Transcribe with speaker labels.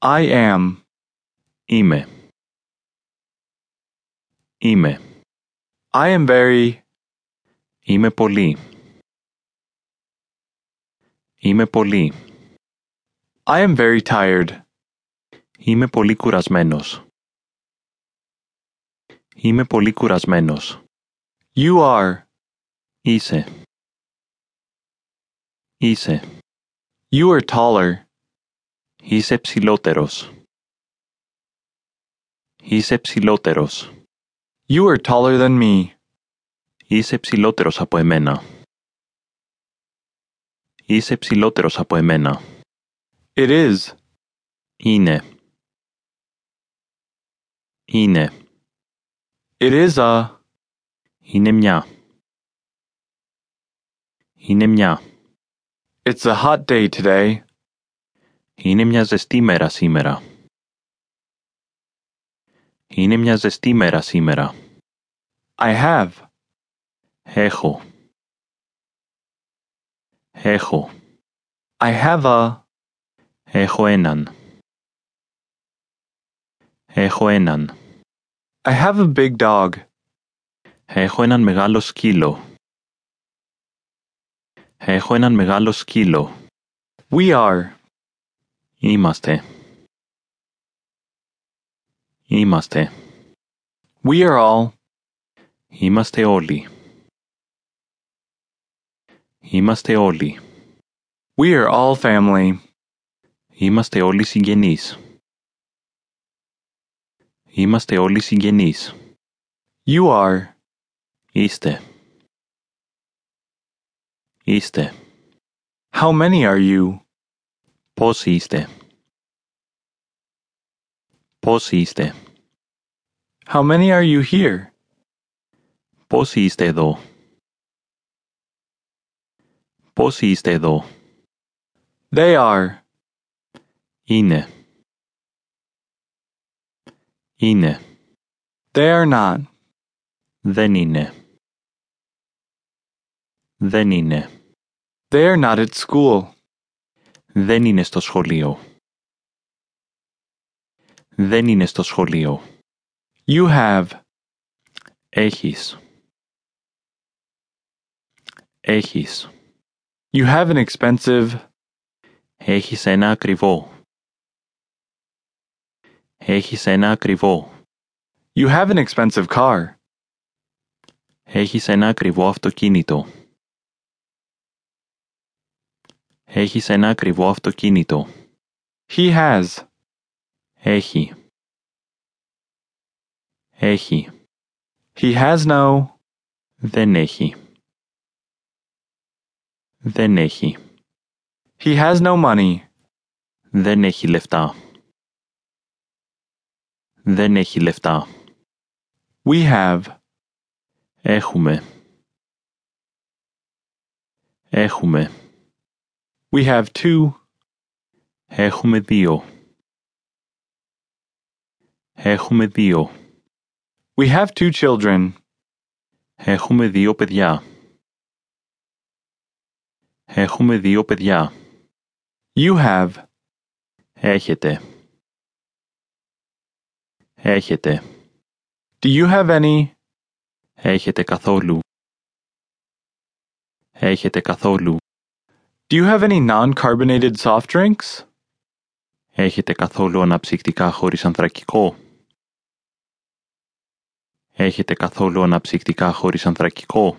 Speaker 1: I am.
Speaker 2: Είμαι. Είμαι.
Speaker 1: I am very.
Speaker 2: Είμαι πολύ. Είμαι πολύ.
Speaker 1: I am very tired.
Speaker 2: Είμαι πολύ κουρασμένος. Είμαι πολύ κουρασμένος.
Speaker 1: You are.
Speaker 2: Είσαι. Είσαι.
Speaker 1: You are taller.
Speaker 2: Είσαι ψηλότερος. Είσαι ψηλότερος.
Speaker 1: You are taller than me.
Speaker 2: Είσαι ψηλότερος από εμένα. Είσαι ψηλότερος από εμένα.
Speaker 1: It is.
Speaker 2: Είναι. Είναι.
Speaker 1: It is a.
Speaker 2: Είναι μια. Είναι μια.
Speaker 1: It's a hot day today.
Speaker 2: Είναι μια ζεστή μέρα σήμερα. Είναι μια ζεστή μέρα σήμερα.
Speaker 1: I have.
Speaker 2: Έχω. Έχω.
Speaker 1: I have a.
Speaker 2: Έχω έναν. Έχω έναν.
Speaker 1: I have a big dog.
Speaker 2: Έχω έναν μεγάλο σκύλο. Έχω έναν μεγάλο σκύλο.
Speaker 1: We are.
Speaker 2: Είμαστε. Είμαστε.
Speaker 1: We are all.
Speaker 2: Είμαστε όλοι. Είμαστε όλοι.
Speaker 1: We are all family.
Speaker 2: Είμαστε όλοι συγγενείς. Είμαστε όλοι συγγενείς.
Speaker 1: You are.
Speaker 2: Είστε. Είστε.
Speaker 1: How many are you?
Speaker 2: Πόσοι είστε. Πόσοι είστε.
Speaker 1: How many are you here?
Speaker 2: Πόσοι είστε εδώ. Πόσοι είστε εδώ.
Speaker 1: They are.
Speaker 2: Είναι. Είναι.
Speaker 1: They are not.
Speaker 2: Δεν είναι. Δεν είναι.
Speaker 1: They are not at school.
Speaker 2: Δεν είναι στο σχολείο. Δεν είναι στο σχολείο.
Speaker 1: You have.
Speaker 2: Έχεις. Έχεις.
Speaker 1: You have an expensive.
Speaker 2: Έχεις ένα ακριβό. Έχεις ένα ακριβό.
Speaker 1: You have an expensive car.
Speaker 2: Έχεις ένα ακριβό αυτοκίνητο. Έχεις ένα ακριβό αυτοκίνητο.
Speaker 1: He has.
Speaker 2: Έχει. Έχει.
Speaker 1: He has no.
Speaker 2: Δεν έχει. Δεν έχει.
Speaker 1: He has no money.
Speaker 2: Δεν έχει λεφτά. Δεν έχει λεφτά.
Speaker 1: We have.
Speaker 2: Έχουμε. Έχουμε.
Speaker 1: We have two.
Speaker 2: Έχουμε δύο. Έχουμε δύο.
Speaker 1: We have two children.
Speaker 2: Έχουμε δύο παιδιά. Έχουμε δύο παιδιά.
Speaker 1: You have.
Speaker 2: Έχετε. Έχετε.
Speaker 1: Do you have any?
Speaker 2: Έχετε καθόλου. Έχετε καθόλου.
Speaker 1: Do you have any non-carbonated soft drinks?
Speaker 2: Έχετε καθόλου αναψυκτικά χωρίς ανθρακικό; Έχετε καθόλου αναψυκτικά χωρίς ανθρακικό;